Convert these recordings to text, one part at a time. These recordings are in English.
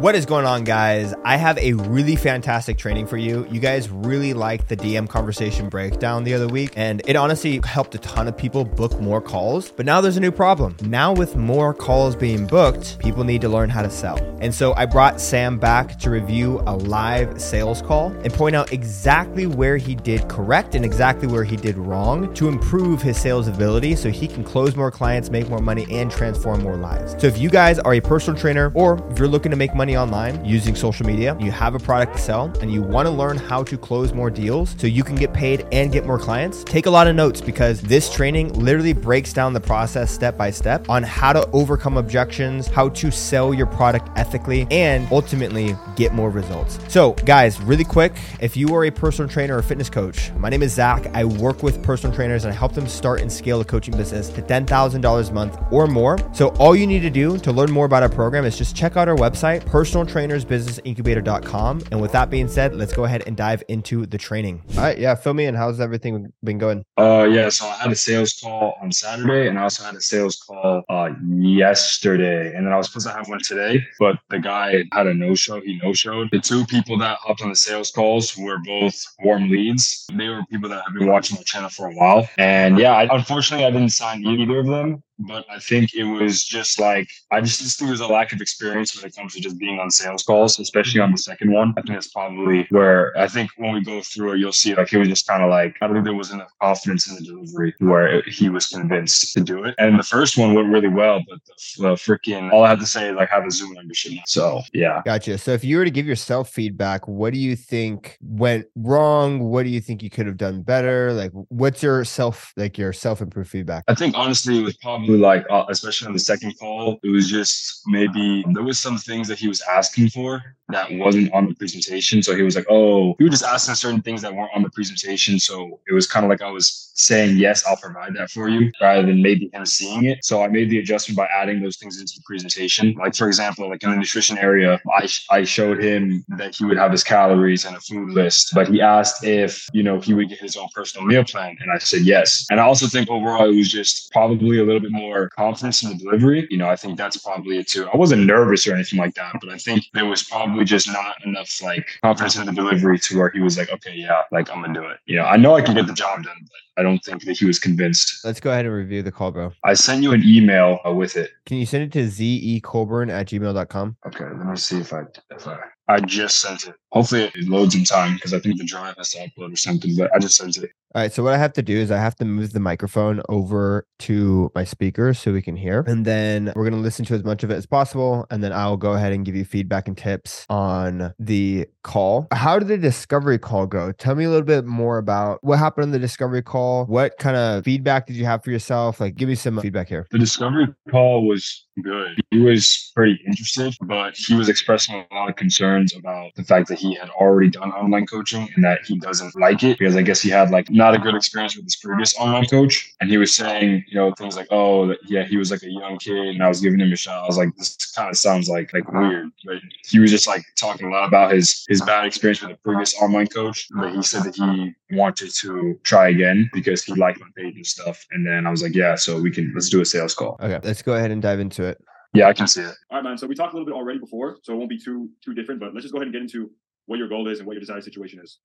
What is going on, guys? I have a really fantastic training for you. You guys really liked the DM conversation breakdown the other week, and it honestly helped a ton of people book more calls. But now there's a new problem. Now, with more calls being booked, people need to learn how to sell. And so I brought Sam back to review a live sales call and point out exactly where he did correct and exactly where he did wrong to improve his sales ability so he can close more clients, make more money, and transform more lives. So if you guys are a personal trainer or if you're looking to make money online using social media, you have a product to sell, and you want to learn how to close more deals so you can get paid and get more clients, take a lot of notes because this training literally breaks down the process step by step on how to overcome objections, how to sell your product ethically, and ultimately get more results. So, guys, really quick, if you are a personal trainer or fitness coach, my name is Zakk. I work with personal trainers and I help them start and scale a coaching business to $10,000 a month or more. So, all you need to do to learn more about our program is just check out our website, personaltrainersbusinessincubator.com. And with that being said, let's go ahead and dive into the training. All right. Yeah. Fill me in. How's everything been going? Uh, yeah. So I had a sales call on Saturday, and I also had a sales call uh yesterday, and then I was supposed to have one today, but the guy had a no show. He no showed. The two people that hopped on the sales calls were both warm leads. They were people that have been watching my channel for a while, and yeah, I, unfortunately, I didn't sign either of them but I think it was just like I just, just think was a lack of experience when it comes to just being on sales calls, especially on the mm-hmm. second one. I think that's probably where I think when we go through it, you'll see like he was just kind of like I don't think there was enough confidence in the delivery where it, he was convinced to do it. And the first one went really well, but the, the freaking all I had to say is like have a Zoom membership. So yeah, Gotcha. So if you were to give yourself feedback, what do you think went wrong? What do you think you could have done better? Like, what's your self, like your self improved feedback? I think honestly it was probably like uh, especially on the second call, it was just maybe there was some things that he was asking for that wasn't on the presentation. So he was like, "Oh, he was just asking certain things that weren't on the presentation." So it was kind of like I was saying, "Yes, I'll provide that for you," rather than maybe him seeing it. So I made the adjustment by adding those things into the presentation. Like for example, like in the nutrition area, I I showed him that he would have his calories and a food list, but he asked if you know he would get his own personal meal plan, and I said yes. And I also think overall it was just probably a little bit more confidence in the delivery. You know, I think that's probably it too. I wasn't nervous or anything like that, but I think there was probably just not enough like confidence in the delivery to where he was like, okay, yeah, like I'm gonna do it. You know, I know I can get the job done, but I don't think that he was convinced. Let's go ahead and review the call, bro. I sent you an email uh, with it. Can you send it to zecolburn at gmail.com? Okay, let me see if I if I I just sent it. Hopefully it loads in time because I think the drive has to upload or something. But I just sent it. All right. So what I have to do is I have to move the microphone over to my speaker so we can hear. And then we're going to listen to as much of it as possible. And then I'll go ahead and give you feedback and tips on the call. How did the discovery call go? Tell me a little bit more about what happened on the discovery call. What kind of feedback did you have for yourself? Like give me some feedback here. The discovery call was good. He was pretty interested, but he was expressing a lot of concerns about the fact that he had already done online coaching and that he doesn't like it because I guess he had like not a good experience with his previous online coach. And he was saying, you know, things like, oh, yeah, he was like a young kid and I was giving him a shot. I was like, this kind of sounds like like weird. But he was just like talking a lot about his his bad experience with the previous online coach. But he said that he wanted to try again because he liked my page and stuff. And then I was like, yeah, so we can let's do a sales call. Okay. Let's go ahead and dive into it. Yeah, I can see it. All right, man. So we talked a little bit already before, so it won't be too too different. But let's just go ahead and get into what your goal is and what your desired situation is.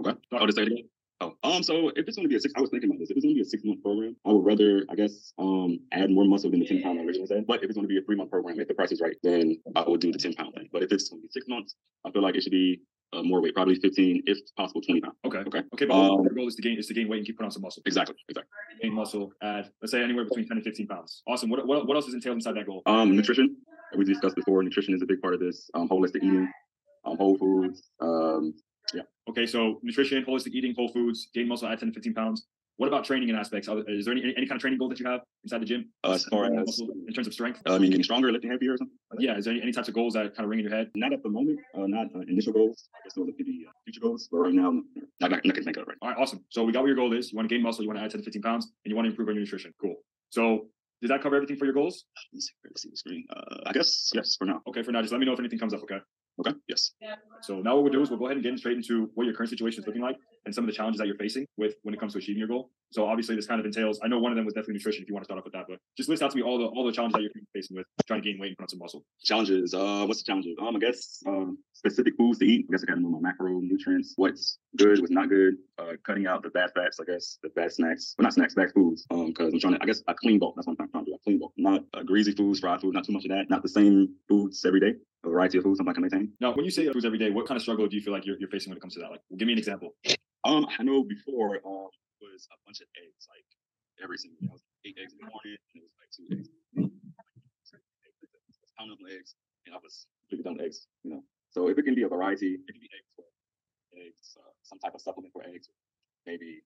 Okay. I'll just say it again. Oh, um, so if it's going to be a six, I was thinking about this. If it's going to be a six month program, I would rather, I guess, um, add more muscle than the ten pound I originally said. But if it's going to be a three month program, if the price is right, then I would do the ten pound thing. But if it's going to be six months, I feel like it should be uh, more weight, probably fifteen, if possible, twenty pounds. Okay. Okay. Okay, but Um, your goal is to gain is to gain weight and keep putting on some muscle. Exactly. Exactly. Gain muscle, add let's say anywhere between ten and fifteen pounds. Awesome. What what, what else is entailed inside that goal? Um, nutrition. We discussed before. Nutrition is a big part of this. Um, holistic eating, um, whole foods. Um, Okay, so nutrition, holistic eating, whole foods, gain muscle, add ten to fifteen pounds. What about training and aspects? Is there any, any kind of training goal that you have inside the gym? uh, as far as, Muscle in terms of strength? uh, I mean, getting stronger, lifting heavier or something. Yeah, is there any, any types of goals that kind of ring in your head? Not at the moment. Uh, not uh, initial goals. I guess those maybe uh, future goals. But right now, not, not, not can think of it right. All right, awesome. So we got what your goal is. You want to gain muscle, you want to add 10 to 15 pounds, and you want to improve on your nutrition. Cool. So does that cover everything for your goals? Let me see, let me see the screen. Uh, I guess yes for now. Okay, for now, just let me know if anything comes up, okay? Okay. Yes. So now what we'll do is we'll go ahead and get straight into what your current situation is looking like and some of the challenges that you're facing with when it comes to achieving your goal. So obviously this kind of entails, I know one of them was definitely nutrition if you want to start off with that, but just list out to me all the all the challenges that you're facing with trying to gain weight and put on some muscle. Challenges. Uh, what's the challenges? Um, I guess um, specific foods to eat. I guess I got to know my macronutrients. What's good, what's not good. Uh, cutting out the bad fats. I guess the bad snacks, but not snacks, bad foods. Um, because I'm trying to. I guess a clean bulk. That's what I'm trying to do. A clean bulk. Not uh, greasy foods, fried food. Not too much of that. Not the same foods every day. A variety of foods. Something I can maintain. Now, when you say foods every day, what kind of struggle do you feel like you're, you're facing when it comes to that? Like, give me an example. Um, I know before um was a bunch of eggs, like every single day. I was like, eight eggs in the morning, and it was like two eggs. Pound of eggs, and I was done with eggs. You know, so if it can be a variety, it can be eggs for eggs, uh, some type of supplement for eggs, maybe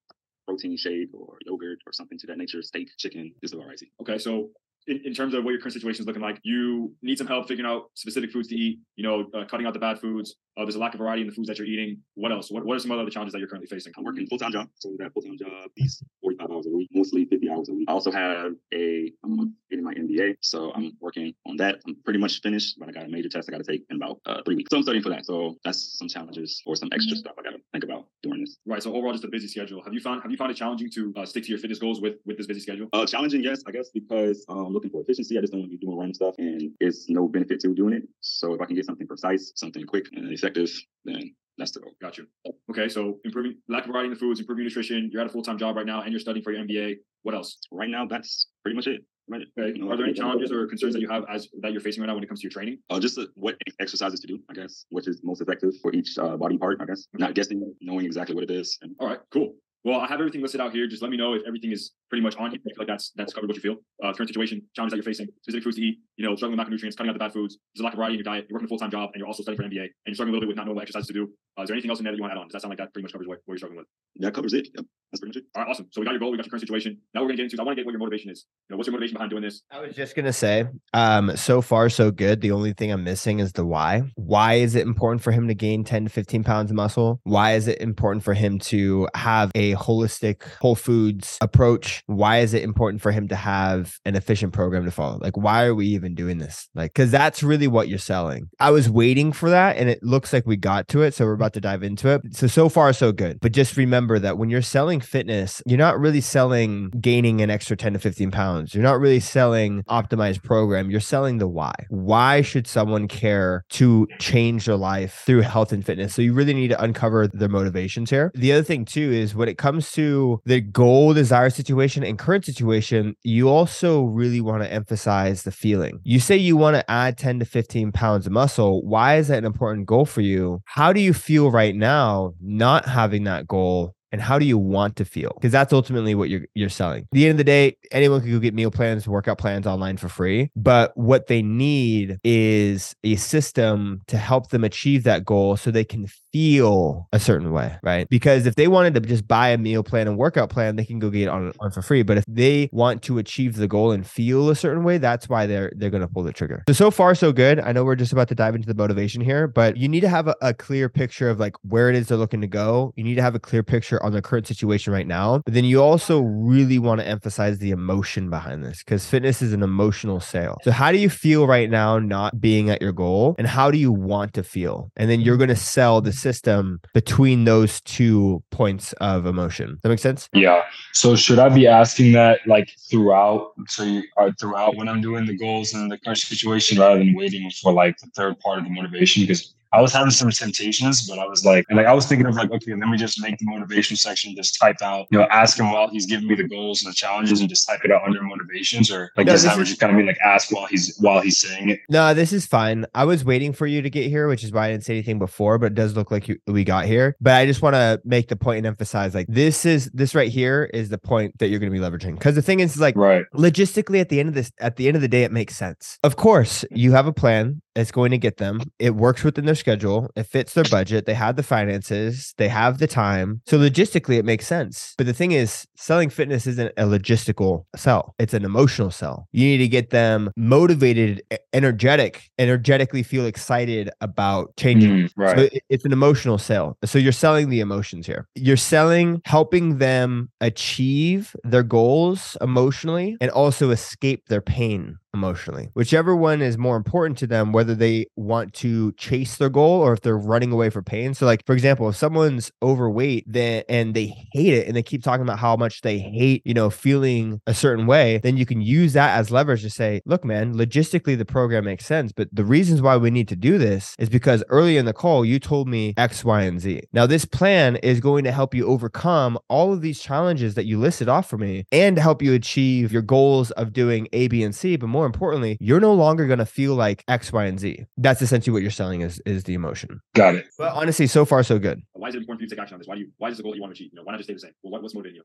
protein shake or yogurt or something to that nature, steak, chicken, just a variety. Okay, so in, in terms of what your current situation is looking like, you need some help figuring out specific foods to eat, you know, uh, cutting out the bad foods. Uh, there's a lack of variety in the foods that you're eating. What else? What, what are some other challenges that you're currently facing? I'm working full time job, so that full time job is 45 hours a week, mostly 50 hours a week. I also have a I'm getting my MBA, so I'm working on that. I'm pretty much finished, but I got a major test I got to take in about uh, three weeks. So I'm studying for that. So that's some challenges or some extra stuff I got to think about during this. Right. So overall, just a busy schedule. Have you found have you found it challenging to uh, stick to your fitness goals with with this busy schedule? Uh, challenging, yes, I guess, because um, looking for efficiency. I just don't want to be doing random stuff, and it's no benefit to doing it. So if I can get something precise, something quick and effective, then that's the goal. Got you. Okay. So improving lack of variety in the foods, improving nutrition. You're at a full time job right now, and you're studying for your MBA. What else? Right now, that's pretty much it. Right. Okay. You know, Are there any challenges or concerns that you have as that you're facing right now when it comes to your training? Uh, just uh, what exercises to do, I guess, which is most effective for each uh, body part, I guess. Not guessing, knowing exactly what it is. And All right. Cool. Well, I have everything listed out here. Just let me know if everything is pretty much on here. I feel like that's that's covered what you feel. Uh, current situation, challenges that you're facing, specific foods to eat, you know, struggling with macronutrients, cutting out the bad foods. There's a lack of variety in your diet. You're working a full time job, and you're also studying for an MBA, and you're struggling a little bit with not knowing what exercises to do. Uh, is there anything else in there that you want to add on? Does that sound like that pretty much covers what, what you're struggling with? that covers it. Yep. That's pretty much it. All right, awesome. So we got your goal, we got your current situation. Now we're gonna get into. I want to get what your motivation is. You know, what's your motivation behind doing this? I was just gonna say, um, so far so good. The only thing I'm missing is the why. Why is it important for him to gain 10 to 15 pounds of muscle? Why is it important for him to have a holistic whole foods approach? Why is it important for him to have an efficient program to follow? Like, why are we even doing this? Like, because that's really what you're selling. I was waiting for that, and it looks like we got to it. So we're about to dive into it. So so far so good. But just remember that when you're selling fitness, you're not really selling gaining an extra 10 to 15 pounds. You're not really selling optimized program. You're selling the why. Why should someone care to change their life through health and fitness? So you really need to uncover their motivations here. The other thing too is when it comes to the goal, desire situation, and current situation, you also really want to emphasize the feeling. You say you want to add 10 to 15 pounds of muscle. Why is that an important goal for you? How do you feel right now not having that goal? And how do you want to feel? Because that's ultimately what you're you're selling. At the end of the day anyone can go get meal plans workout plans online for free but what they need is a system to help them achieve that goal so they can feel a certain way right? Because if they wanted to just buy a meal plan and workout plan they can go get it on, on for free. But if they want to achieve the goal and feel a certain way that's why they're they're to pull the trigger. So so far so good. I know we're just about to dive into the motivation here but you need to have a, a clear picture of like where it is they're looking to go. You need to have a clear picture on the current situation right now. But then you also really want to emphasize the emotion behind this because fitness is an emotional sale. So, how do you feel right now not being at your goal? And how do you want to feel? And then you're going to sell the system between those two points of emotion. Does that make sense? Yeah. So should I be asking that like throughout? So you are throughout when I'm doing the goals and the current situation, rather than waiting for like the third part of the motivation? Because I was having some temptations, but I was like, and like I was thinking of like, okay, let me just make the motivation section, just type out, you know, ask him while he's giving me the goals and the challenges, and just type it out under motivations, or like No, does that is- just kind of be like ask while he's while he's saying it? No, this is fine. I was waiting for you to get here, which is why I didn't say anything before, but it does look like you, we got here. But I just want to make the point and emphasize like this is this right here is the point that you're going to be leveraging. Because the thing is, is like Right. logistically at the end of this at the end of the day it makes sense of course you have a plan it's going to get them. It works within their schedule. It fits their budget. They have the finances. They have the time. So logistically it makes sense. But the thing is selling fitness isn't a logistical sell. It's an emotional sell. You need to get them motivated energetic energetically feel excited about changing. Mm, right. so it's an emotional sale. So you're selling the emotions here. You're selling helping them achieve their goals emotionally and also escape their pain emotionally. Whichever one is more important to them, whether they want to chase their goal or if they're running away for pain. So, like for example, if someone's overweight then and they hate it and they keep talking about how much they hate, you know, feeling a certain way, then you can use that as leverage to say, look, man, logistically the program makes sense, but the reasons why we need to do this is because early in the call you told me X, Y, and Z. Now this plan is going to help you overcome all of these challenges that you listed off for me and help you achieve your goals of doing A, B, and C. But more importantly, you're no longer going to feel like X, Y, and Z. That's essentially what you're selling is is the emotion. Got it. But honestly, so far so good. Why is it important for you to take action on this? Why do you? Why is this the goal that you want to achieve? You know, why not just stay the same? Well, what, what's motivating you?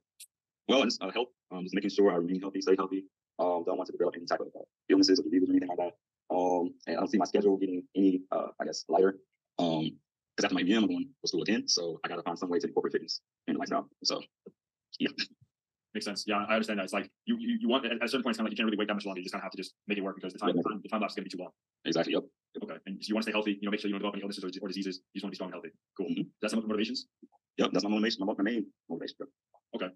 Well, it's uh, health. Um, just making sure I remain healthy, stay healthy. Um, don't want to develop any type of uh, illnesses or diseases or anything like that. Um, and I don't see my schedule getting any, uh, I guess, lighter. Um, because after my EM, I'm going to school again, so I got to find some way to incorporate fitness in the lifestyle. So, yeah. Makes sense. Yeah, I understand that. It's like you you, you want at a certain point, it's kind of like you can't really wait that much longer. You just kind of have to just make it work because the time, Yeah. the time, the time lapse is going to be too long. Exactly. Yep. Okay, and so you want to stay healthy. You know, make sure you don't develop any illnesses or, or diseases. You just want to be strong and healthy. Cool. Mhm. That's some of the motivations. Yep. That's my motivation. My, my main motivation. Yep. Okay.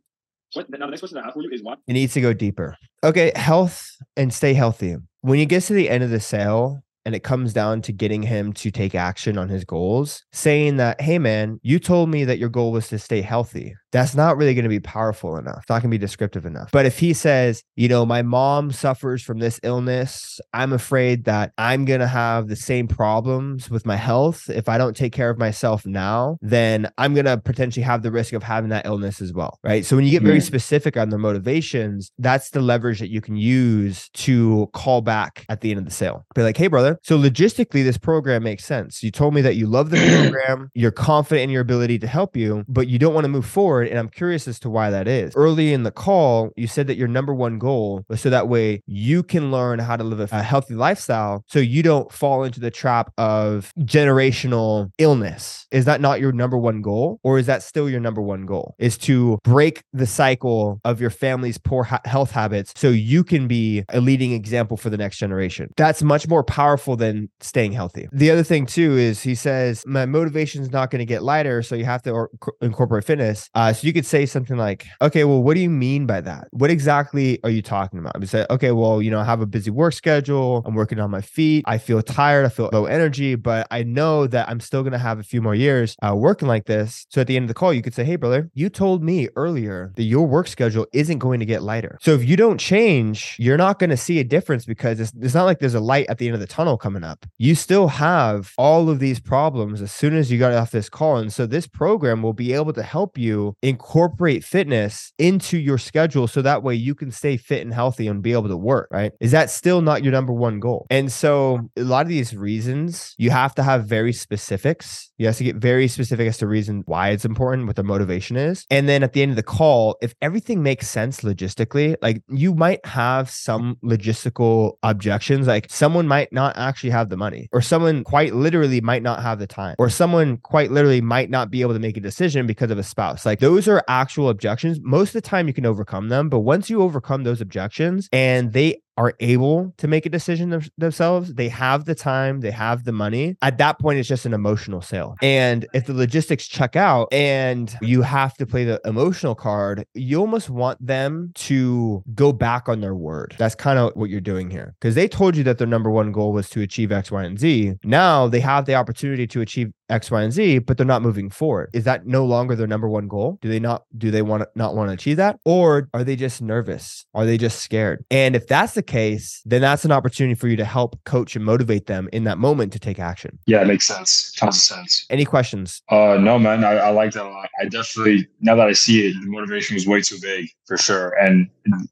What now? The next question I have for you is why It needs to go deeper. Okay, health and stay healthy. When you get to the end of the sale and it comes down to getting him to take action on his goals, saying that, hey man, you told me that your goal was to stay healthy. That's not really going to be powerful enough. It's not going to be descriptive enough. But if he says, you know, my mom suffers from this illness, I'm afraid that I'm going to have the same problems with my health. If I don't take care of myself now, then I'm going to potentially have the risk of having that illness as well. Right. So when you get very specific on their motivations, that's the leverage that you can use to call back at the end of the sale. Be like, hey, brother, so logistically, this program makes sense. You told me that you love the program, you're confident in your ability to help you, but you don't want to move forward. And I'm curious as to why that is. Early in the call, you said that your number one goal was so that way you can learn how to live a, a healthy lifestyle so you don't fall into the trap of generational illness. Is that not your number one goal? Or is that still your number one goal? Is to break the cycle of your family's poor ha- health habits so you can be a leading example for the next generation. That's much more powerful than staying healthy. The other thing too is he says my motivation is not going to get lighter, so you have to or- incorporate fitness. Uh, so you could say something like, "Okay, well, what do you mean by that? What exactly are you talking about?" You say, "Okay, well, you know, I have a busy work schedule. I'm working on my feet. I feel tired. I feel low energy, but I know that I'm still going to have a few more years uh, working like this." So at the end of the call, you could say, "Hey, brother, you told me earlier that your work schedule isn't going to get lighter. So if you don't change, you're not going to see a difference because it's, it's not like there's a light at the end of the tunnel coming up. You still have all of these problems as soon as you got off this call. And so this program will be able to help you incorporate fitness into your schedule so that way you can stay fit and healthy and be able to work, right? Is that still not your number one goal? And so a lot of these reasons, you have to have very specifics. You have to get very specific as to reason why it's important, what the motivation is. And then at the end of the call, if everything makes sense logistically, like you might have some logistical objections, like someone might not actually have the money, or someone quite literally might not have the time, or someone quite literally might not be able to make a decision because of a spouse. Like those are actual objections. Most of the time you can overcome them, but once you overcome those objections and they are able to make a decision them- themselves, they have the time, they have the money. At that point, it's just an emotional sale. And if the logistics check out and you have to play the emotional card, you almost want them to go back on their word. That's kind of what you're doing here. Because they told you that their number one goal was to achieve X, Y, and Z. Now they have the opportunity to achieve X, Y, and Z, but they're not moving forward. Is that no longer their number one goal? Do they not do they want to not want to achieve that? Or are they just nervous? Are they just scared? And if that's the case, then that's an opportunity for you to help coach and motivate them in that moment to take action. Yeah, it makes sense. Tons of sense. Any questions? Uh, no, man, I, I like that a lot. I definitely, now that I see it, the motivation was way too big for sure. And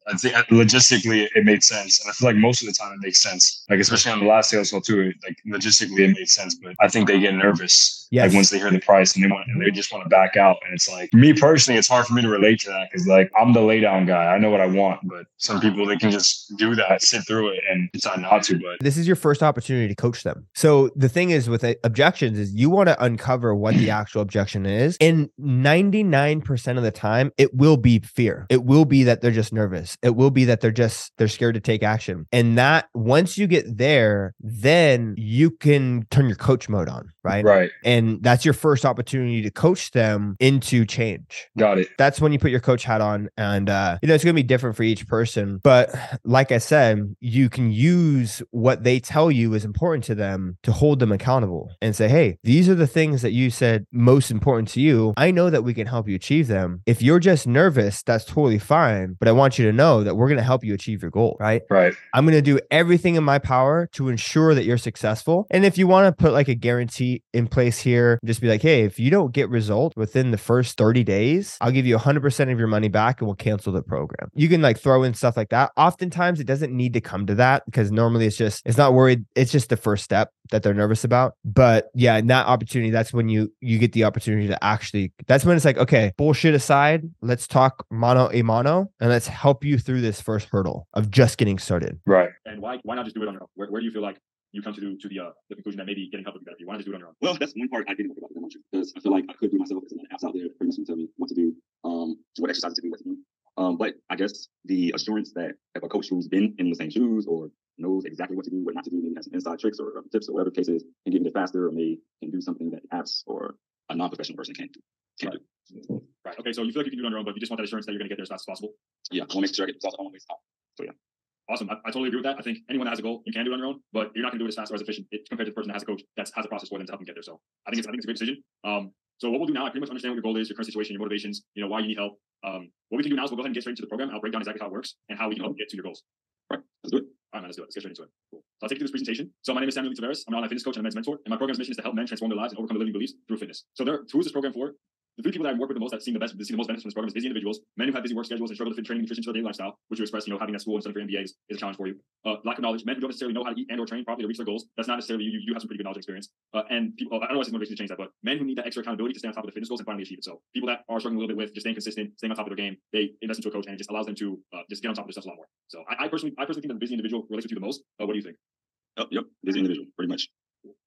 I think logistically it made sense. And I feel like most of the time it makes sense. Like, especially on the last sales call too, like logistically it made sense. But I think they get nervous. Yes. Like once they hear the price and they want, and they just want to back out. And it's like, me personally, it's hard for me to relate to that because like I'm the lay down guy. I know what I want, but some people, they can just do that, sit through it and decide not to. But This is your first opportunity to coach them. So the thing is with uh, objections is you want to uncover what the actual objection is. And 99% of the time it will be fear. It will be that they're just nervous. It will be that they're just they're scared to take action. And that once you get there, then you can turn your coach mode on, right? right. And that's your first opportunity to coach them into change. Got it. That's when you put your coach hat on. And, uh, you know, it's going to be different for each person. But like I said, you can use what they tell you is important to them to hold them accountable and say, hey, these are the things that you said most important to you. I know that we can help you achieve them. If you're just nervous, that's totally fine. But I want you to know that we're going to help you achieve your goal, right? Right. I'm going to do everything in my power to ensure that you're successful. And if you want to put like a guarantee in place here, just be like, hey, if you don't get results within the first 30 days, I'll give you 100% of your money back and we'll cancel the program. You can like throw in stuff like that. Oftentimes, it doesn't need to come to that because normally it's just, it's not worried. It's just the first step that they're nervous about. But yeah, in that opportunity, that's when you you get the opportunity to actually that's when it's like, okay, bullshit aside, let's talk mano a mano and let's help you through this first hurdle of just getting started. Right. And why why not just do it on your own? Where, where do you feel like you come to the, to the uh, the conclusion that maybe getting help would be better for you? Why not just do it on your own? Well, that's one part I didn't think about that much because I feel like I could do myself because there's apps out there pretty much tell me what to do, um, what exercises to do, what to do. Um, but I guess the assurance that if a coach who's been in the same shoes or knows exactly what to do, what not to do, maybe has some inside tricks or tips or whatever the case is, can get it faster or may can do something that apps or a non-professional person can't do. Can't do. Right. Okay. So you feel like you can do it on your own, but you just want that assurance that you're going to get there as fast as possible. Yeah, I want to make sure I get results. I don't want to waste time. Awesome. I, I totally agree with that. I think anyone that has a goal, you can do it on your own, but you're not going to do it as fast or as efficient compared to the person that has a coach that has a process for them to help them get there. So I think it's I think it's a great decision. Um, so what we'll do now, I pretty much understand what your goal is, your current situation, your motivations, you know, why you need help. Um, what we can do now is we'll go ahead and get straight into the program. I'll break down exactly how it works and how we can help you get to your goals. Right. Let's do it. All right, man, let's do it. Let's get straight into it. Cool. So I'll take you through this presentation. So my name is Samuel Taveras. I'm an online fitness coach and a men's mentor, and my program's mission is to help men transform their lives and overcome limiting beliefs through fitness. So there, who is this program for? The three people that I work with the most that see the best, that see the most benefits from this program is busy individuals, men who have busy work schedules and struggle to fit training and nutrition to their daily lifestyle, which you express, you know, having that school and studying for MBAs is, is a challenge for you. Uh, lack of knowledge, men who don't necessarily know how to eat and or train properly to reach their goals. That's not necessarily you. You, you have some pretty good knowledge experience. Uh, and people, I don't know what's motivation to change that, but men who need that extra accountability to stay on top of the fitness goals and finally achieve it. So people that are struggling a little bit with just staying consistent, staying on top of their game, they invest into a coach and it just allows them to uh, just get on top of their stuff a lot more. So I, I personally, I personally think that the busy individual relates with you the most. Uh, what do you think? Oh, yep, busy individual, pretty much.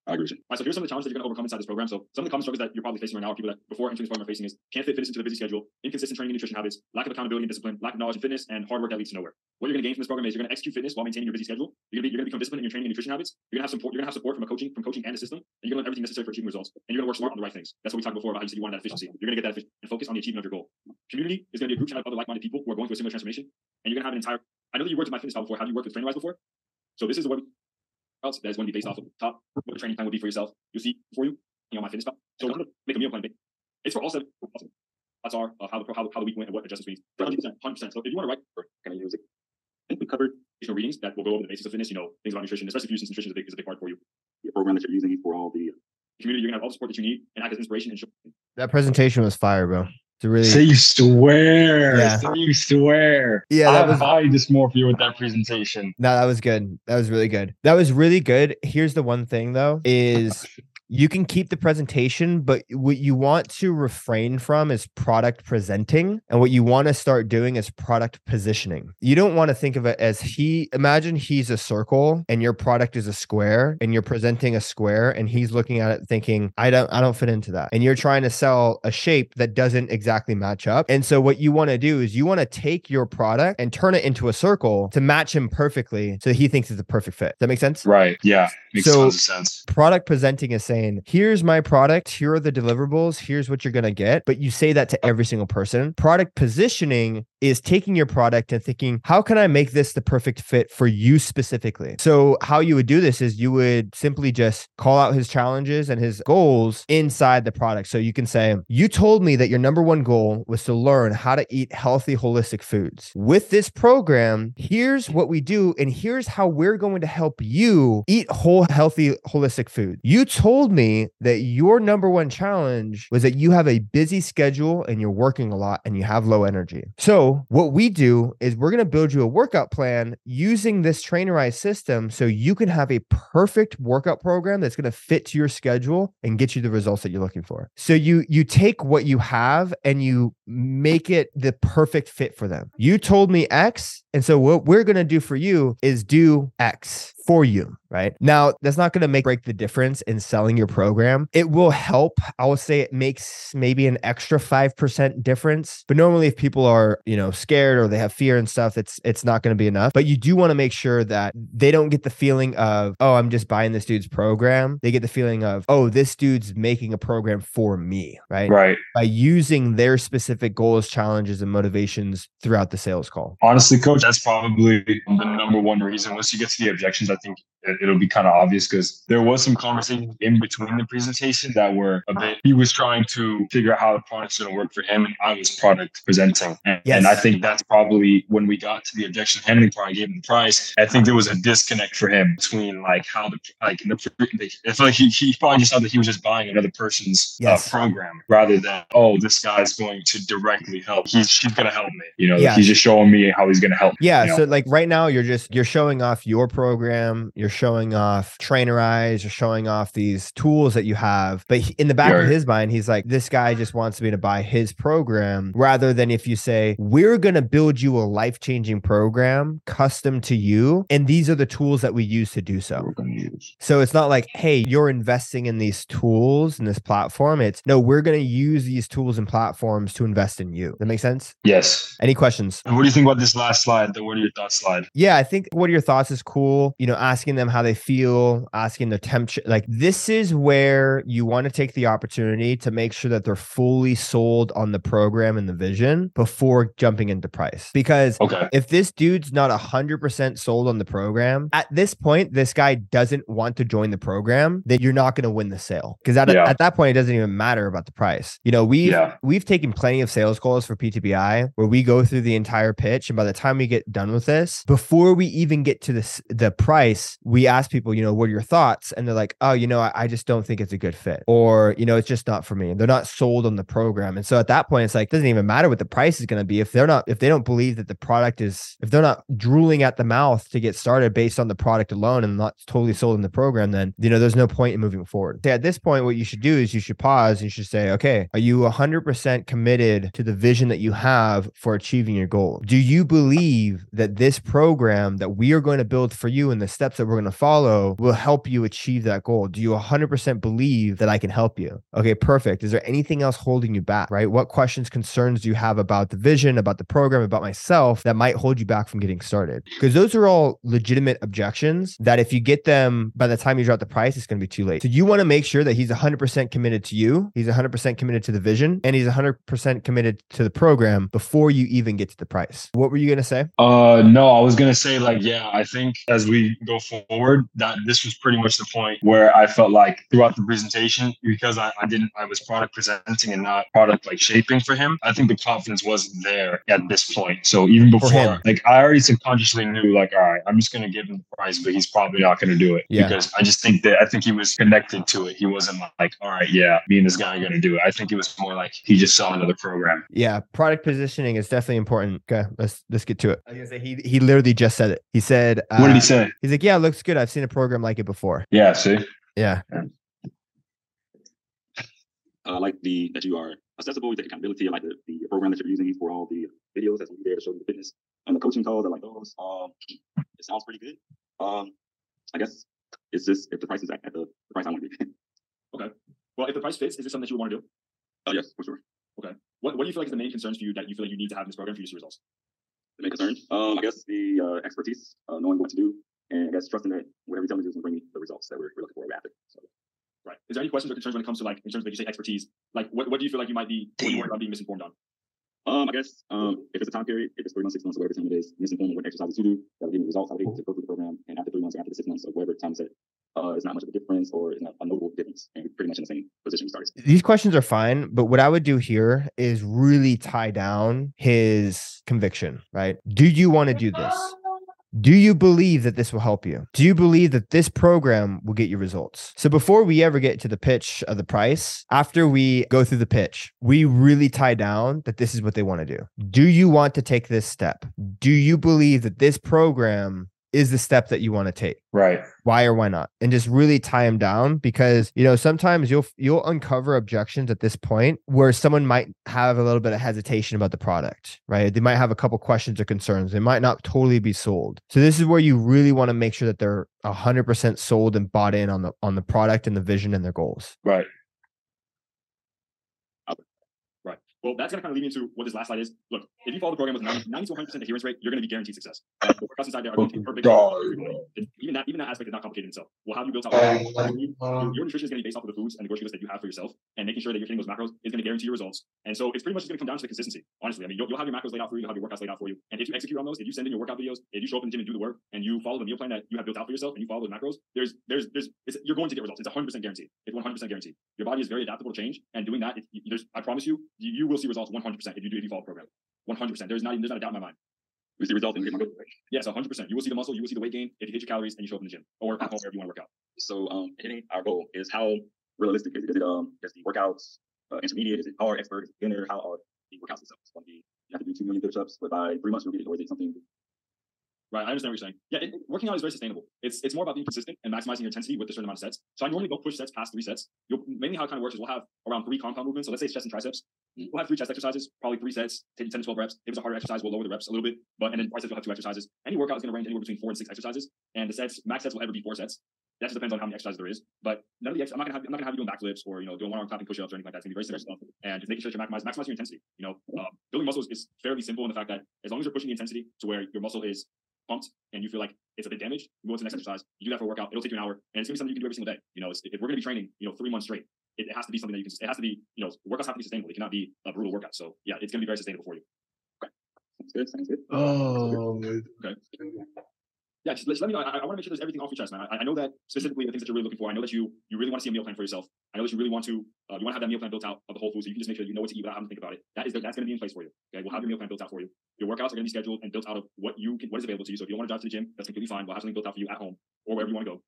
I agree. All right, so here's some of the challenges that you're going to overcome inside this program. So some of the common struggles that you're probably facing right now are people that before entering this program are facing is can't fit fitness into their busy schedule, inconsistent training and nutrition habits, lack of accountability and discipline, lack of knowledge and fitness, and hard work that leads to nowhere. What you're going to gain from this program is you're going to execute fitness while maintaining your busy schedule. You're going to, be, you're going to become disciplined in your training and nutrition habits. You're going to have support. You're going to have support from a coaching, from coaching and a system, and you're going to learn everything necessary for achieving results. And you're going to work smart on the right things. That's what we talked before about how you said you wanted that efficiency. You're going to get that efficiency and focus on the achievement of your goal. Community is going to be a group chat of other like-minded people who are going through a similar transformation, and you're going to have an entire. I know that you worked with MyFitnessPal before. Have you worked with Trainerize before? So this is what else that is going to be based off of the top what the training plan would be for yourself. You'll see for you, you know, MyFitnessPal. So we're going to make a meal plan. It's for all seven. Awesome. That's our uh, how the how, how the week went and what adjustments we need. 100 100 So if you want to write, or can I use it? I think we covered additional readings that will go over the basics of fitness. You know, things about nutrition, especially if you since nutrition is a big is a big part for you. The program that you're using for all the Community, you're gonna have all the support that you need and act as inspiration and show. That presentation was fire, bro. A really Say you swear. Yeah. Say you swear. Yeah, that I was- eye dysmorphia with that presentation. No, that was good. That was really good. That was really good. Here's the one thing though is oh, you can keep the presentation, but what you want to refrain from is product presenting. And what you want to start doing is product positioning. You don't want to think of it as he imagine he's a circle and your product is a square and you're presenting a square and he's looking at it thinking, I don't I don't fit into that. And you're trying to sell a shape that doesn't exactly match up. And so what you want to do is you want to take your product and turn it into a circle to match him perfectly so he thinks it's a perfect fit. Does that make sense? Right. Yeah. Makes So- tons of sense. product presenting is saying, here's my product, here are the deliverables, here's what you're going to get. But you say that to every single person. Product positioning is taking your product and thinking, how can I make this the perfect fit for you specifically? So, how you would do this is you would simply just call out his challenges and his goals inside the product. So, you can say, You told me that your number one goal was to learn how to eat healthy, holistic foods. With this program, here's what we do, and here's how we're going to help you eat whole, healthy, holistic food. You told me that your number one challenge was that you have a busy schedule and you're working a lot and you have low energy. So, what we do is we're going to build you a workout plan using this Trainerize system so you can have a perfect workout program that's going to fit to your schedule and get you the results that you're looking for. So, you you take what you have and you make it the perfect fit for them. You told me X, and so what we're going to do for you is do X for you, right? Now, that's not going to make break the difference in selling your program. It will help. I would say it makes maybe an extra 5% difference. But normally if people are, you know, scared or they have fear and stuff, it's it's not going to be enough. But you do want to make sure that they don't get the feeling of, "Oh, I'm just buying this dude's program." They get the feeling of, "Oh, this dude's making a program for me," right? Right. By using their specific goals, challenges and motivations throughout the sales call. Honestly, coach, that's probably the number one reason. Once you get to the objections, I think it- it'll be kind of obvious because there was some conversations in between the presentation that were a bit. He was trying to figure out how the product's going to work for him, and I was product presenting. And, Yes. and I think that's probably when we got to the objection handling part. I gave him the price. I think there was a disconnect for him between like how the like the. I feel like he, he probably just thought that he was just buying another person's Yes. uh, program rather than oh this guy's going to directly help. He's she's going to help me. You know, Yeah. he's just showing me how he's going to help. me, Yeah. know? So like right now you're just you're showing off your program, you're showing off Trainerize. you're showing off these tools that you have. But in the back of his mind, he's like, this guy just wants me to buy his program rather than if you say, we're gonna build you a life-changing program custom to you. And these are the tools that we use to do so. going to. So it's not like, hey, you're investing in these tools and this platform. It's no, we're going to use these tools and platforms to invest in you. That makes sense? Yes. Any questions? And what do you think about this last slide? The what are your thoughts slide? Yeah, I think what are your thoughts is cool. You know, asking them how they feel, asking their temperature. Like this is where you want to take the opportunity to make sure that they're fully sold on the program and the vision before jumping into price. Because Okay. if this dude's not 100% sold on the program, at this point, this guy doesn't want to join the program, then you're not going to win the sale. Because at, Yeah. at that point, it doesn't even matter about the price. You know, we've, Yeah. we've taken plenty of sales calls for PTBI where we go through the entire pitch. And by the time we get done with this, before we even get to this, the price, we ask people, you know, what are your thoughts? And they're like, oh, you know, I, I just don't think it's a good fit. Or, you know, it's just not for me. And They're not sold on the program. And so at that point, it's like, doesn't even matter what the price is going to be. If they're not, if they don't believe that the product is, if they're not drooling at the mouth to get started based on the product alone and not totally sold in the program, then, you know, there's no point in moving forward. So at this point, what you should do is you should pause and you should say, okay, are you 100% committed to the vision that you have for achieving your goal? Do you believe that this program that we are going to build for you in the steps that we're going to follow will help you achieve that goal? Do you 100% believe that I can help you? Okay, perfect. Is there anything else holding you back, right? What questions, concerns do you have about the vision, about the program, about myself that might hold you back from getting started? Because those are all legitimate objections that if you get them by the time you drop the price, it's going to be too late. So you want to make sure that he's 100% committed to you, he's 100% committed to the vision, and he's 100% committed to the program before you even get to the price. What were you going to say? Uh, no, I was gonna say like, yeah, I think as we go forward, that this was pretty much the point where I felt like throughout the presentation, because I, I didn't, I was product presenting and not product like shaping for him. I think the confidence wasn't there at this point. So even before, like, I already subconsciously knew, like, all right, I'm just gonna give him the prize, but he's probably not gonna do it Yeah. because I just think that I think he was connected to it. He wasn't like, all right, yeah, me and this guy are gonna do it. I think it was more like he just saw another program. Yeah, product positioning is definitely important. Okay, let's let's get to it. I was gonna say he he literally just said it. He said, uh, what did he say? He's like, yeah, it looks good. I've seen a program like it before. Yeah, see. Yeah, uh, like the that you are accessible, you take accountability, I like the, the program that you're using for all the videos that's there to show you the fitness and the coaching calls. I like those. Um, it sounds pretty good. Um, I guess it's just if the price is at, at the, the price I want to be. Okay. Well, if the price fits, is this something that you want to do? Oh yes, for sure. Okay. What, what do you feel like is the main concerns for you that you feel like you need to have in this program for you to see results? The main concern, um, I guess the uh, expertise, uh, knowing what to do, and I guess trusting that whatever you tell me to do is going to bring me the results that we're, we're looking for after. So Right. Is there any questions or concerns when it comes to like in terms of like you say expertise? Like what, what do you feel like you might be what are you worried about being misinformed on? Um, I guess um, if it's a time period, if it's three months, six months, or whatever time it is, misinformed on what exercises to do, that'll give me results. I'll be able to go through the program, and after three months, or after the six months, or whatever time set, uh, it's not much of a difference, or it's not a notable difference, and pretty much in the same position we started. these questions are fine, but what I would do here is really tie down his conviction. Right? Do you want to do this? Do you believe that this will help you? Do you believe that this program will get you results? So before we ever get to the pitch of the price, after we go through the pitch, we really tie down that this is what they want to do. Do you want to take this step? Do you believe that this program is the step that you want to take. Right. why or why not? And just really tie them down because you know sometimes you'll you'll uncover objections at this point where someone might have a little bit of hesitation about the product right? They might have a couple questions or concerns. They might not totally be sold. So this is where you really want to make sure that they're 100% sold and bought in on the on the product and the vision and their goals. Right. Right. Well, that's going to kind of lead me into what this last slide is. Look, if you follow the program with 90, 90 to 100% adherence rate, you're going to be guaranteed success. Uh, the workouts inside there are going to be perfect. Even that, even that aspect is not complicated in itself. We'll have you built out. Your, your nutrition is going to be based off of the foods and the grocery list that you have for yourself, and making sure that you're hitting those macros is going to guarantee your results. And so it's pretty much just going to come down to the consistency. Honestly, I mean, you'll, you'll have your macros laid out for you, you'll have your workouts laid out for you, and if you execute on those, if you send in your workout videos, if you show up in the gym and do the work, and you follow the meal plan that you have built out for yourself, and you follow those macros, there's, there's, there's, it's, you're going to get results. It's 100% guaranteed. It's 100% guaranteed. Your body is very adaptable to change, and doing that, it, there's, I promise you, you, you will see results 100% if you do if you follow the program. 100%. There's not, even, there's not a doubt in my mind. We see results in Yes, 100%. You will see the muscle, you will see the weight gain if you hit your calories and you show up in the gym or at home wherever you want to work out. So um, hitting our goal is how realistic is it? Is it um, is the workouts uh, intermediate? Is it hard, expert, is it beginner? How are the workouts themselves? Going to be you have to do two million push-ups, but by three months you'll get it, or is it something? Right, I understand what you're saying. Yeah, it, working out is very sustainable. It's it's more about being consistent and maximizing your intensity with a certain amount of sets. So I normally go push sets past three sets. You'll mainly how it kind of works is we'll have around three compound movements. So let's say it's chest and triceps. We'll have three chest exercises, probably three sets, 10, 10 to 12 reps. If it's a harder exercise, we'll lower the reps a little bit. But and then triceps will have two exercises. Any workout is going to range anywhere between four and six exercises. And the sets, max sets will ever be four sets. That just depends on how many exercises there is. But none of the ex- I'm not gonna have I'm not gonna have you doing backflips or you know doing one arm clapping push-ups or anything like that. It's gonna be very simple stuff. And just making sure that you maximize maximize your intensity. You know, uh, building muscles is fairly simple in the fact that as long as you're pushing the intensity to where your muscle is pumped and you feel like it's a bit damaged, you go into the next exercise, you do that for a workout, it'll take you an hour, and it's gonna be something you can do every single day. You know, it's, if we're gonna be training, you know, three months straight, it, it has to be something that you can. It has to be, you know, workouts have to be sustainable. It cannot be a brutal workout. So yeah, it's gonna be very sustainable for you. Sounds good. Sounds good. Oh. Yeah, just, let- let me know. I, I want to make sure there's everything off your chest, man. I, I know that specifically the things that you're really looking for. I know that you you really want to see a meal plan for yourself. I know that you really want to uh, you want to have that meal plan built out of the whole food, so you can just make sure you know what to eat without having to think about it. That is that's going to be in place for you. Okay, we'll have your meal plan built out for you. Your workouts are going to be scheduled and built out of what you can, what is available to you. So if you don't want to drive to the gym, that's completely fine. We'll have something built out for you at home or wherever you want to go.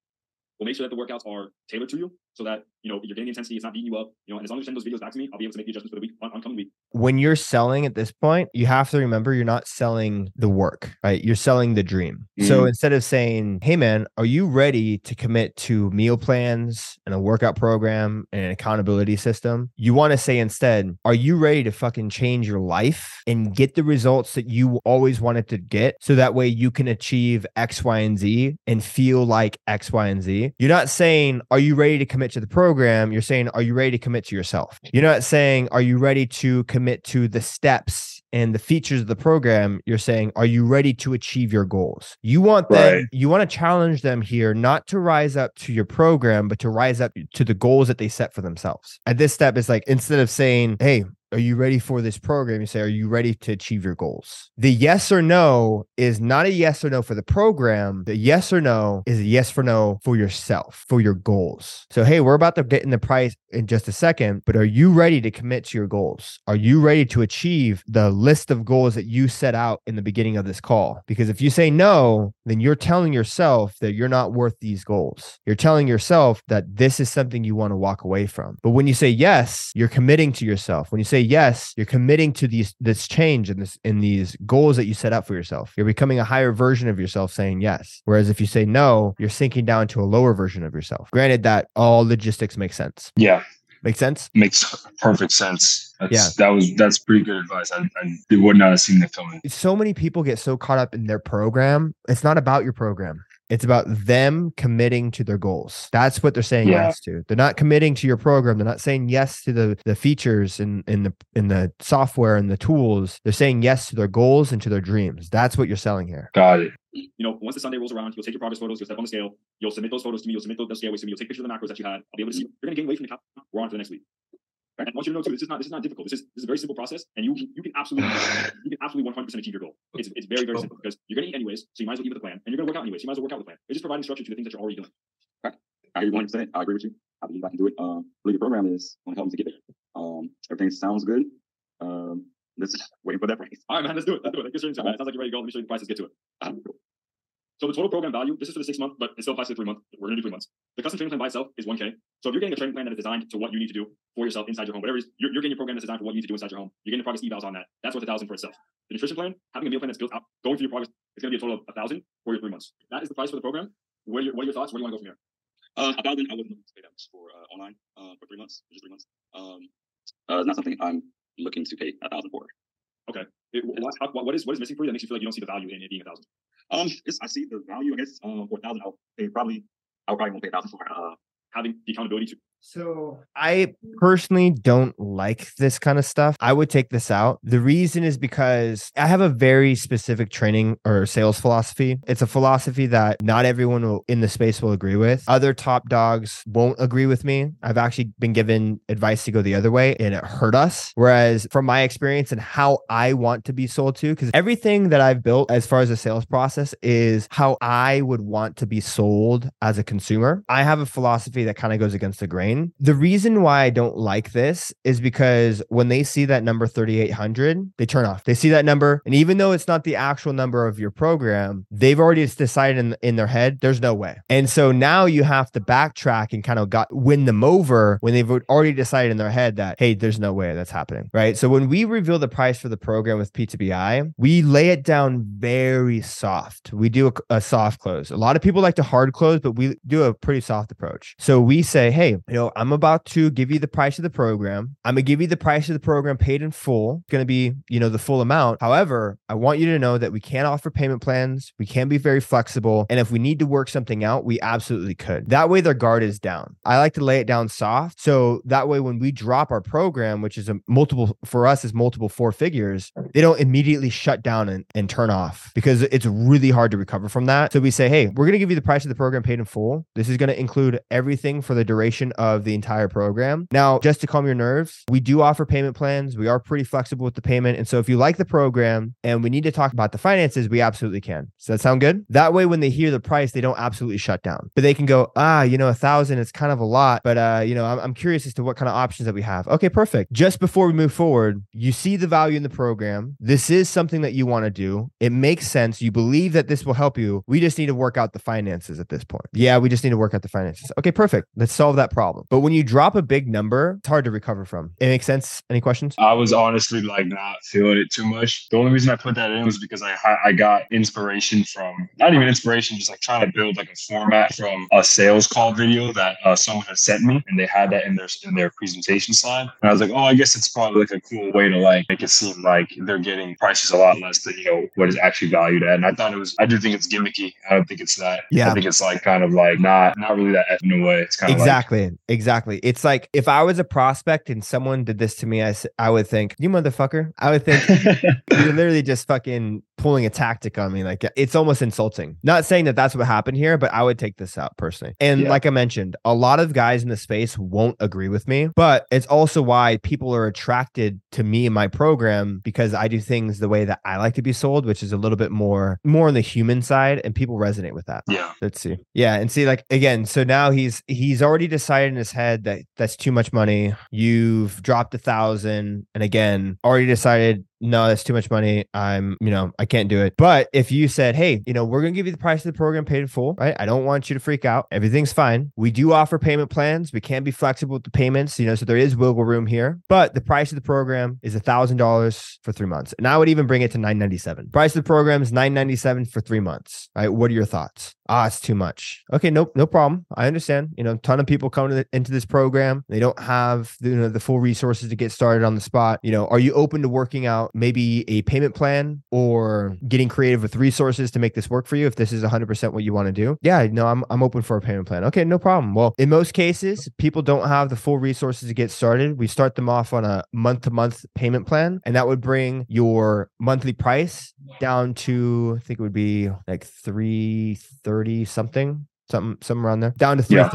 We'll make sure that the workouts are tailored to you, so that you know you're the intensity. It's not beating you up. You know, and as long as you send those videos back to me, I'll be able to make the adjustments for the week on, on coming week. when you're selling at this point, you have to remember you're not selling the work, right? You're selling the dream. So Mm. instead of saying, Hey man, are you ready to commit to meal plans and a workout program and an accountability system? You want to say instead, Are you ready to fucking change your life and get the results that you always wanted to get? So that way you can achieve X, Y, and Z and feel like X, Y, and Z. You're not saying, Are you ready to commit to the program? You're saying, Are you ready to commit to yourself? You're not saying, Are you ready to commit to the steps and the features of the program? You're saying, Are you ready to achieve your goals? You want them, Right. you want to challenge them here, not to rise up to your program, but to rise up to the goals that they set for themselves. At this step, it's like instead of saying, Hey, are you ready for this program? You say, Are you ready to achieve your goals? The yes or no is not a yes or no for the program. The yes or no is a yes for no for yourself, for your goals. So, hey, we're about to get in the price in just a second, but are you ready to commit to your goals? Are you ready to achieve the list of goals that you set out in the beginning of this call? Because if you say no, then you're telling yourself that you're not worth these goals. You're telling yourself that this is something you want to walk away from. But when you say yes, you're committing to yourself. When you say yes, you're committing to these this change and this in these goals that you set up for yourself. You're becoming a higher version of yourself saying yes. Whereas if you say no, you're sinking down to a lower version of yourself. Granted that all logistics make sense. Yeah. Make sense? Makes perfect sense. That's, Yeah. That was that's pretty good advice. I, I would not have seen that coming. so many people get so caught up in their program. It's not about your program. It's about them committing to their goals. That's what they're saying Yeah. yes to. They're not committing to your program. They're not saying yes to the the features in in the in the software and the tools. They're saying yes to their goals and to their dreams. That's what you're selling here. Got it. you know, once the Sunday rolls around, you'll take your progress photos, you'll step on the scale, you'll submit those photos to me, you'll submit those, those scale weights to me, you'll take pictures of the macros that you had. I'll be able to see you're gonna gain weight from the count. We're on for the next week. And I want you to know too, this is not this is not difficult. This is this is a very simple process, and you can you can absolutely you can absolutely 100 percent achieve your goal. It's it's very very simple because you're gonna eat anyways, so you might as well eat with a plan, and you're gonna work out anyways. So you might as well work out with a plan. It's just providing structure to the things that you're already doing. I agree 100. percent I agree with you. I believe I can do it. Um, I believe the program is going to help me to get there. Um, everything sounds good. Um, let's just waiting for that price. All right, man, let's do it. Let's do it. Let's get straight into it, man. It sounds like you're ready to go. Let me show you the prices. Get to it. Um, So the total program value, this is for the six month, but it still applies to the three month. We're gonna do three months. The custom training plan by itself is 1K. So if you're getting a training plan that is designed to what you need to do for yourself inside your home, whatever it is, you're, you're getting a program that's designed for what you need to do inside your home. You're getting the progress evals on that. That's worth a thousand for itself. The nutrition plan, having a meal plan that's built out, going through your progress, it's gonna be a total of a thousand for your three months. That is the price for the program. What are your, what are your thoughts? Where do you want to go from here? Uh, about then, I wouldn't look to pay that much for uh, online uh, for three months, just three months. Um, uh, not something I'm looking to pay a thousand for. It, what, how, what is what is missing for you that makes you feel like you don't see the value in it being a thousand? Um, I see the value. I guess um, for a thousand, I'll pay probably. I probably won't pay a thousand for. Uh, Having the accountability to So I personally don't like this kind of stuff. I would take this out. The reason is because I have a very specific training or sales philosophy. It's a philosophy that not everyone will, in the space will agree with. Other top dogs won't agree with me. I've actually been given advice to go the other way and it hurt us. Whereas from my experience and how I want to be sold to, because everything that I've built as far as the sales process is how I would want to be sold as a consumer. I have a philosophy that kind of goes against the grain. The reason why I don't like this is because when they see that number 3800, they turn off. They see that number, and even though it's not the actual number of your program, they've already decided in, in their head, there's no way. And so now you have to backtrack and kind of got win them over when they've already decided in their head that, hey, there's no way that's happening. Right. So when we reveal the price for the program with PTBI, we lay it down very soft. We do a, a soft close. A lot of people like to hard close, but we do a pretty soft approach. So we say, hey, know, I'm about to give you the price of the program. I'm gonna give you the price of the program paid in full. It's gonna be, you know, the full amount. However, I want you to know that we can't offer payment plans. We can be very flexible. And if we need to work something out, we absolutely could. That way their guard is down. I like to lay it down soft. So that way when we drop our program, which is a multiple for us is multiple four figures, they don't immediately shut down and, and turn off because it's really hard to recover from that. So we say, hey, we're gonna give you the price of the program paid in full. This is gonna include everything for the duration of the entire program. Now, just to calm your nerves, we do offer payment plans. We are pretty flexible with the payment. And so if you like the program and we need to talk about the finances, we absolutely can. Does that sound good? That way, when they hear the price, they don't absolutely shut down, but they can go, ah, you know, a thousand, it's kind of a lot, but, uh, you know, I'm, I'm curious as to what kind of options that we have. Okay, perfect. Just before we move forward, you see the value in the program. This is something that you want to do. It makes sense. You believe that this will help you. We just need to work out the finances at this point. Yeah, we just need to work out the finances. Okay, perfect. Let's solve that problem. But when you drop a big number, it's hard to recover from. It makes sense. Any questions? I was honestly like not feeling it too much. The only reason I put that in was because I I got inspiration from not even inspiration, just like trying to build like a format from a sales call video that uh, someone had sent me, and they had that in their in their presentation slide. And I was like, oh, I guess it's probably like a cool way to like make it seem like they're getting prices a lot less than you know what is actually valued at. And I thought it was. I do think it's gimmicky. I don't think it's that. Yeah. I think it's like kind of like not not really that effing away. It's kind of like Exactly. Exactly. It's like if I was a prospect and someone did this to me, I, I would think, you motherfucker. I would think you're literally just fucking pulling a tactic on me. Like it's almost insulting. Not saying that that's what happened here, but I would take this out personally. And Yeah. like I mentioned, a lot of guys in the space won't agree with me, but it's also why people are attracted to me and my program because I do things the way that I like to be sold, which is a little bit more more on the human side, and people resonate with that. yeah. Let's see. Yeah, and see, like again, so now he's he's already decided in his head that that's too much money. You've dropped a thousand, and again, already decided no, that's too much money. I'm, you know, I can't do it. But if you said, hey, you know, we're gonna give you the price of the program paid in full, right? I don't want you to freak out. Everything's fine. We do offer payment plans. We can be flexible with the payments, you know, so there is wiggle room here. But the price of the program is a thousand dollars for three months, and I would even bring it to nine ninety seven. Price of the program is nine ninety seven for three months. Right? What are your thoughts? Ah, it's too much. Okay, nope, no problem. I understand. You know, a ton of people come to the, into this program. They don't have the, you know, the full resources to get started on the spot. You know, are you open to working out maybe a payment plan or getting creative with resources to make this work for you? If this is 100% what you want to do, yeah, no, I'm I'm open for a payment plan. Okay, no problem. Well, in most cases, people don't have the full resources to get started. We start them off on a month to month payment plan, and that would bring your monthly price down to I think it would be like 330 something something somewhere around there down to Yeah.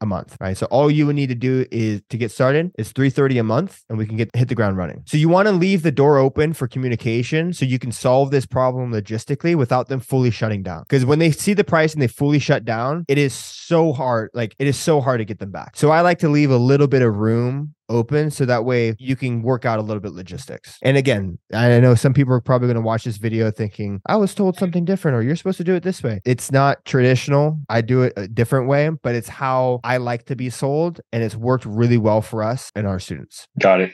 330 a month right? So all you would need to do is to get started is 330 a month and we can get hit the ground running. So you want to leave the door open for communication so you can solve this problem logistically without them fully shutting down. Because when they see the price and they fully shut down it is so hard like it is so hard to get them back. So i like to leave a little bit of room open so that way you can work out a little bit logistics. And again, I know some people are probably going to watch this video thinking, I was told something different or you're supposed to do it this way. It's not traditional. I do it a different way, but it's how I like to be sold and it's worked really well for us and our students. Got it.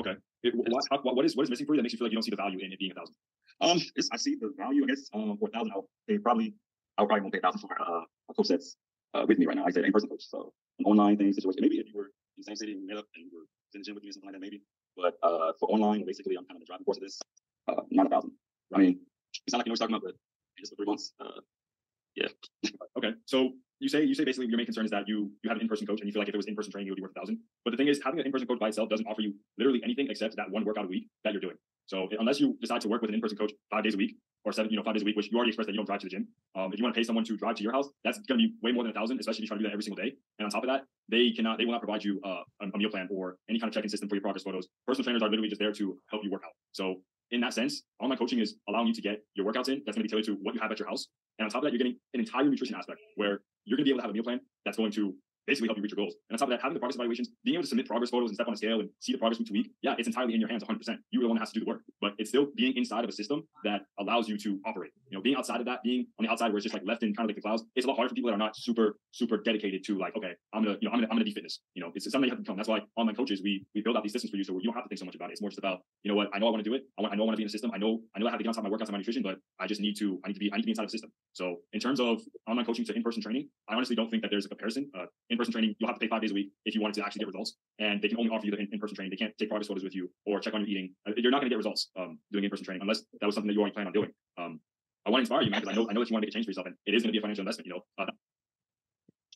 Okay. It, what, how- what is what is missing for you that makes you feel like you don't see the value in it being a thousand? Um, it's, I see the value. I guess um, for a thousand, I'll pay probably. I would probably won't pay a thousand for uh, a coach that's uh, with me right now. I said in person coach, so an online thing situation. Maybe if you were in the same city we met up and we were in the gym with me or something like that, maybe. But uh, for online, basically, I'm kind of the driving force of this. Uh, not a thousand. I mean, it's not like you know what you're talking about, but just for three months. Uh, Okay. So you say you say basically your main concern is that you you have an in-person coach and you feel like if it was in-person training it would be worth a thousand. But the thing is having an in-person coach by itself doesn't offer you literally anything except that one workout a week that you're doing. So unless you decide to work with an in-person coach five days a week or seven, you know, five days a week, which you already expressed that you don't drive to the gym. Um, if you want to pay someone to drive to your house, that's going to be way more than a thousand, especially if you try to do that every single day. And on top of that, they cannot, they will not provide you uh, a, meal plan or any kind of check-in system for your progress photos. Personal trainers are literally just there to help you work out. So in that sense, online coaching is allowing you to get your workouts in. That's going to be tailored to what you have at your house. And on top of that, you're getting an entire nutrition aspect where you're going to be able to have a meal plan that's going to basically help you reach your goals. And on top of that, having the progress evaluations, being able to submit progress photos and step on a scale and see the progress week to week, yeah, it's entirely in your hands 100%. You're the one that has to do the work, but it's still being inside of a system that allows you to operate. You know, being outside of that, being on the outside where it's just like left in kind of like the clouds, it's a lot harder for people that are not super, super dedicated to like, okay, I'm gonna, you know, I'm gonna, I'm gonna be fitness. You know, it's something you have to become. That's why online coaches, we we build out these systems for you, so you don't have to think so much about it. It's more just about, you know what, I know I want to do it. I want, I know I want to be in a system. I know, I know I have to get top of my workouts and my nutrition, but I just need to, I need to be, I need to be inside of the system. So in terms of online coaching to in-person training, I honestly don't think that there's a comparison. Uh, in-person training, you'll have to pay five days a week if you wanted to actually get results. And they can only offer you the in- in-person training. They can't take progress photos with you or check on your eating. Uh, You're not going to get results um, doing in-person training unless that was something that you already plan on doing. Um, I want to inspire you, man, because I know I know that you want to make a change for yourself, and it is going to be a financial investment. You know, uh,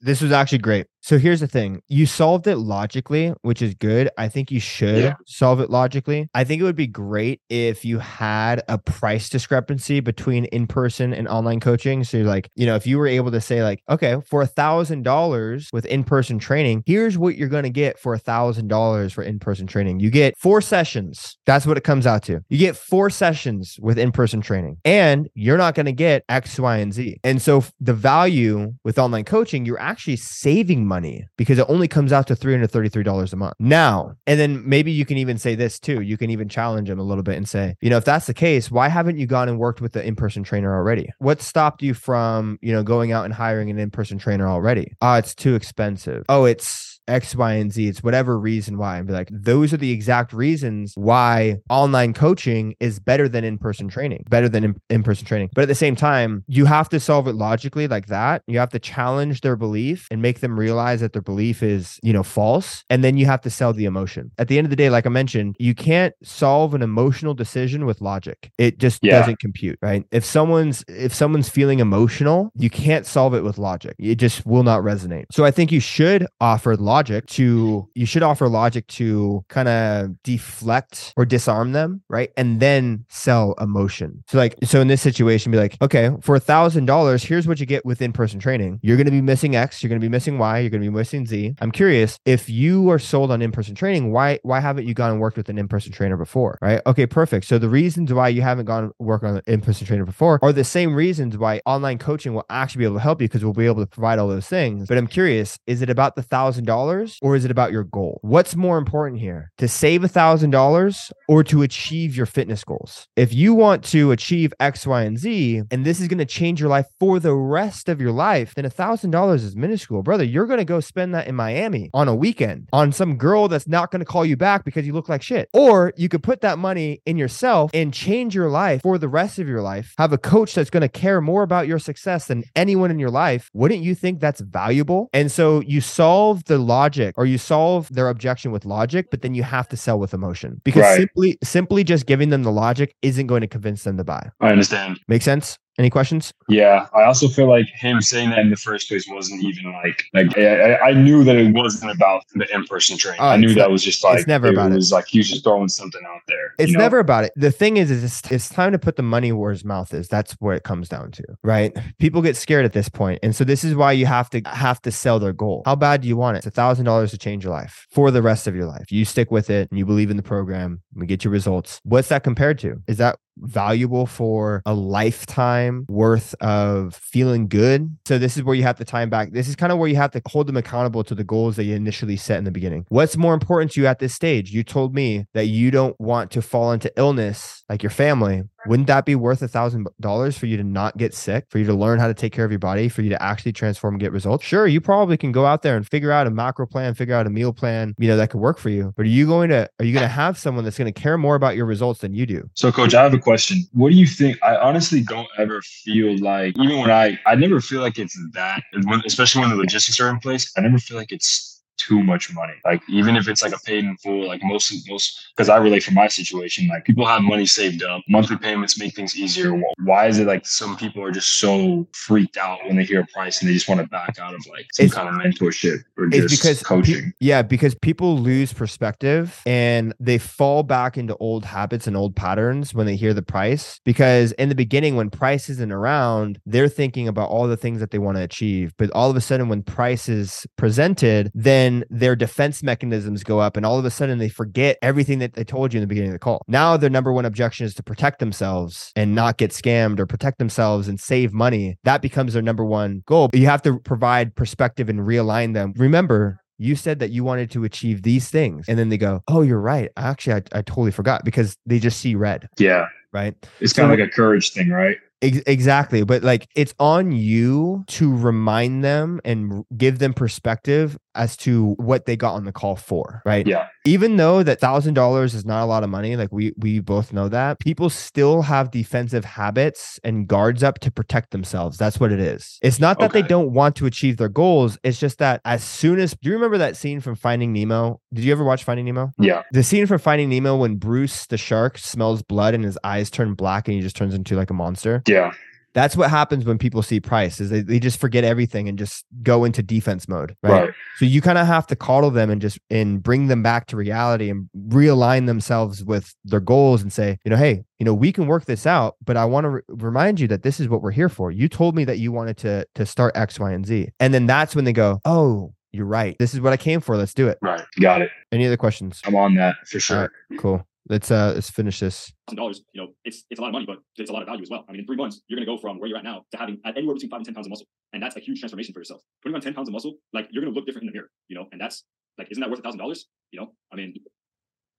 This was actually great. So here's the thing. You solved it logically, which is good. I think you should Yeah. solve it logically. I think it would be great if you had a price discrepancy between in-person and online coaching. So you're like, you know, if you were able to say like, okay, for a thousand dollars with in-person training, here's what you're gonna get for a thousand dollars for in-person training. You get four sessions. That's what it comes out to. You get four sessions with in-person training, and you're not gonna get X, Y, and Z. And so the value with online coaching, you're actually saving money because it only comes out to $333 a month. Now, and then maybe you can even say this too. You can even challenge them a little bit and say, you know, if that's the case, why haven't you gone and worked with the in-person trainer already? What stopped you from, you know, going out and hiring an in-person trainer already? Oh, it's too expensive. Oh, it's X, Y, and Z. It's whatever reason why. And be like, those are the exact reasons why online coaching is better than in person training, better than in person training. But at the same time, you have to solve it logically like that. You have to challenge their belief and make them realize that their belief is, you know, false. And then you have to sell the emotion. At the end of the day, like I mentioned, you can't solve an emotional decision with logic. It just Yeah. doesn't compute, right? If someone's if someone's feeling emotional, you can't solve it with logic. It just will not resonate. So I think you should offer logic to you should offer logic to kind of deflect or disarm them, right? And then sell emotion. So like so in this situation, be like, okay, for a thousand dollars, here's what you get with in-person training. You're gonna be missing X, you're gonna be missing Y, you're gonna be missing Z. I'm curious if you are sold on in-person training, why why haven't you gone and worked with an in-person trainer before? Right? Okay, perfect. So the reasons why you haven't gone work on an in-person trainer before are the same reasons why online coaching will actually be able to help you because we'll be able to provide all those things. But I'm curious, is it about the thousand dollars or is it about your goal? What's more important here? To save a thousand dollars or to achieve your fitness goals? If you want to achieve X, Y, and Z, and this is going to change your life for the rest of your life, then a thousand dollars is minuscule, brother. You're going to go spend that in Miami on a weekend on some girl that's not going to call you back because you look like shit. Or you could put that money in yourself and change your life for the rest of your life. Have a coach that's going to care more about your success than anyone in your life. Wouldn't you think that's valuable? And so you solve the logic or you solve their objection with logic, but then you have to sell with emotion because Right. simply simply just giving them the logic isn't going to convince them to buy. I understand. Make sense? Any questions? Yeah, I also feel like him saying that in the first place wasn't even like like I, I- knew that it wasn't about the in person training. Oh, I knew that not- was just like it's never about it. was like he was just throwing something out there. It's you know? never about it. The thing is, is it's, it's time to put the money where his mouth is. That's where it comes down to, right? People get scared at this point, and so this is why you have to have to sell their goal. How bad do you want it? It's a thousand dollars to change your life for the rest of your life. You stick with it, and you believe in the program. We get your results. What's that compared to? Is that valuable for a lifetime worth of feeling good. So this is where you have to time back. This is kind of where you have to hold them accountable to the goals that you initially set in the beginning. What's more important to you at this stage? You told me that you don't want to fall into illness like your family. Wouldn't that be worth a thousand dollars for you to not get sick, for you to learn how to take care of your body, for you to actually transform and get results? Sure, you probably can go out there and figure out a macro plan, figure out a meal plan, you know, that could work for you. But are you going to are you going to have someone that's going to care more about your results than you do? So, coach, I have a question. What do you think? I honestly don't ever feel like, even when I, I never feel like it's that, especially when the logistics are in place. I never feel like it's too much money. Like even if it's like a paid in full, like most most because I relate from my situation, like people have money saved up, monthly payments make things easier. Why is it like some people are just so freaked out when they hear a price and they just want to back out of like some it's, kind of mentorship or just because coaching? Pe- yeah, because people lose perspective and they fall back into old habits and old patterns when they hear the price. Because in the beginning, when price isn't around, they're thinking about all the things that they want to achieve. But all of a sudden, when price is presented, then then their defense mechanisms go up and all of a sudden they forget everything that they told you in the beginning of the call. Now their number one objection is to protect themselves and not get scammed or protect themselves and save money. That becomes their number one goal. But you have to provide perspective and realign them. Remember, you said that you wanted to achieve these things. And then they go, oh, you're right. Actually, I, I totally forgot because they just see red. Yeah. Right. It's so, kind of like a courage thing, right? Ex- exactly. But like it's on you to remind them and give them perspective as to what they got on the call for, right? Yeah. Even though that thousand dollars is not a lot of money, like we we both know that, people still have defensive habits and guards up to protect themselves. That's what it is. It's not that okay. they don't want to achieve their goals. It's just that as soon as do you remember that scene from Finding Nemo? Did you ever watch Finding Nemo? Yeah. The scene from Finding Nemo when Bruce the shark smells blood and his eyes turn black and he just turns into like a monster. Yeah. That's what happens when people see price is they, they just forget everything and just go into defense mode. Right. right. So you kind of have to coddle them and just and bring them back to reality and realign themselves with their goals and say, you know, hey, you know, we can work this out, but I want to re- remind you that this is what we're here for. You told me that you wanted to to start X, Y, and Z. And then that's when they go, oh, you're right. This is what I came for. Let's do it. Right. Got it. Any other questions? I'm on that for sure. Right, cool. Let's uh let's finish this. Dollars, you know, it's it's a lot of money, but it's a lot of value as well. I mean, in three months, you're gonna go from where you're at now to having anywhere between five and ten pounds of muscle, and that's a huge transformation for yourself. Putting on ten pounds of muscle, like you're gonna look different in the mirror, you know, and that's like, isn't that worth a thousand dollars? You know, I mean,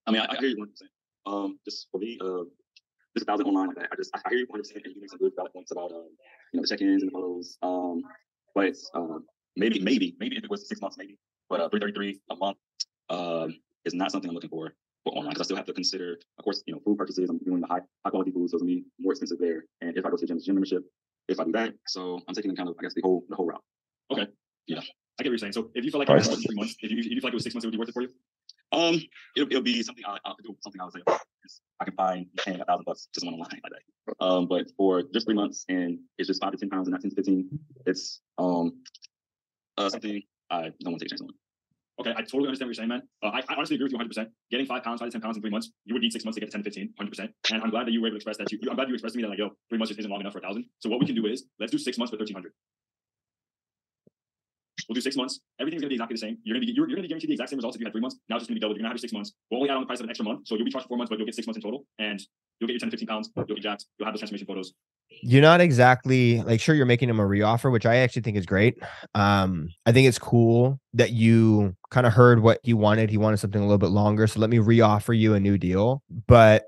I mean, I, I hear you one percent. Um, just for me, uh, this thousand online like that. I just I hear you one percent, and you make some good valid points about um, you know, the check-ins and the photos. Um, but um, maybe maybe maybe if it was six months, maybe, but uh, three thirty three a month, um, is not something I'm looking for for online because I still have to consider, of course, you know, food purchases. I'm doing the high high quality food, so it's gonna be more expensive there. And if I go to the gym, gym membership, if I do that, so I'm taking kind of, I guess, the whole the whole route. Okay. Yeah. I get what you're saying. So if you feel like it was three months, if you, if you feel like it was six months, it would be worth it for you. Um, it'll, it'll be something I, I'll do something I would say I can find paying a thousand bucks just one online like that. Um, but for just three months and it's just five to ten pounds and not ten to fifteen, it's um uh something I don't want to take a chance on. Okay, I totally understand what you're saying, man. Uh, I, I, honestly agree with you 100%. Getting five pounds, five to 10 pounds in three months, you would need six months to get to 10 to 15, 100%. And I'm glad that you were able to express that. To, I'm glad you expressed to me that, like, yo, three months just isn't long enough for a thousand. So what we can do is let's do six months for 1300. We'll do six months. Everything's gonna be exactly the same. You're gonna be you're, you're gonna be guaranteed the exact same results if you had three months. Now it's just gonna be double. You're gonna have your six months. We'll only add on the price of an extra month, so you'll be charged for four months, but you'll get six months in total, and you'll get your 10 to 15 pounds. You'll get jacked. You'll have the transformation photos you're not exactly like sure you're making him a reoffer, which I actually think is great. Um, I think it's cool that you kind of heard what he wanted. He wanted something a little bit longer. So let me reoffer you a new deal. But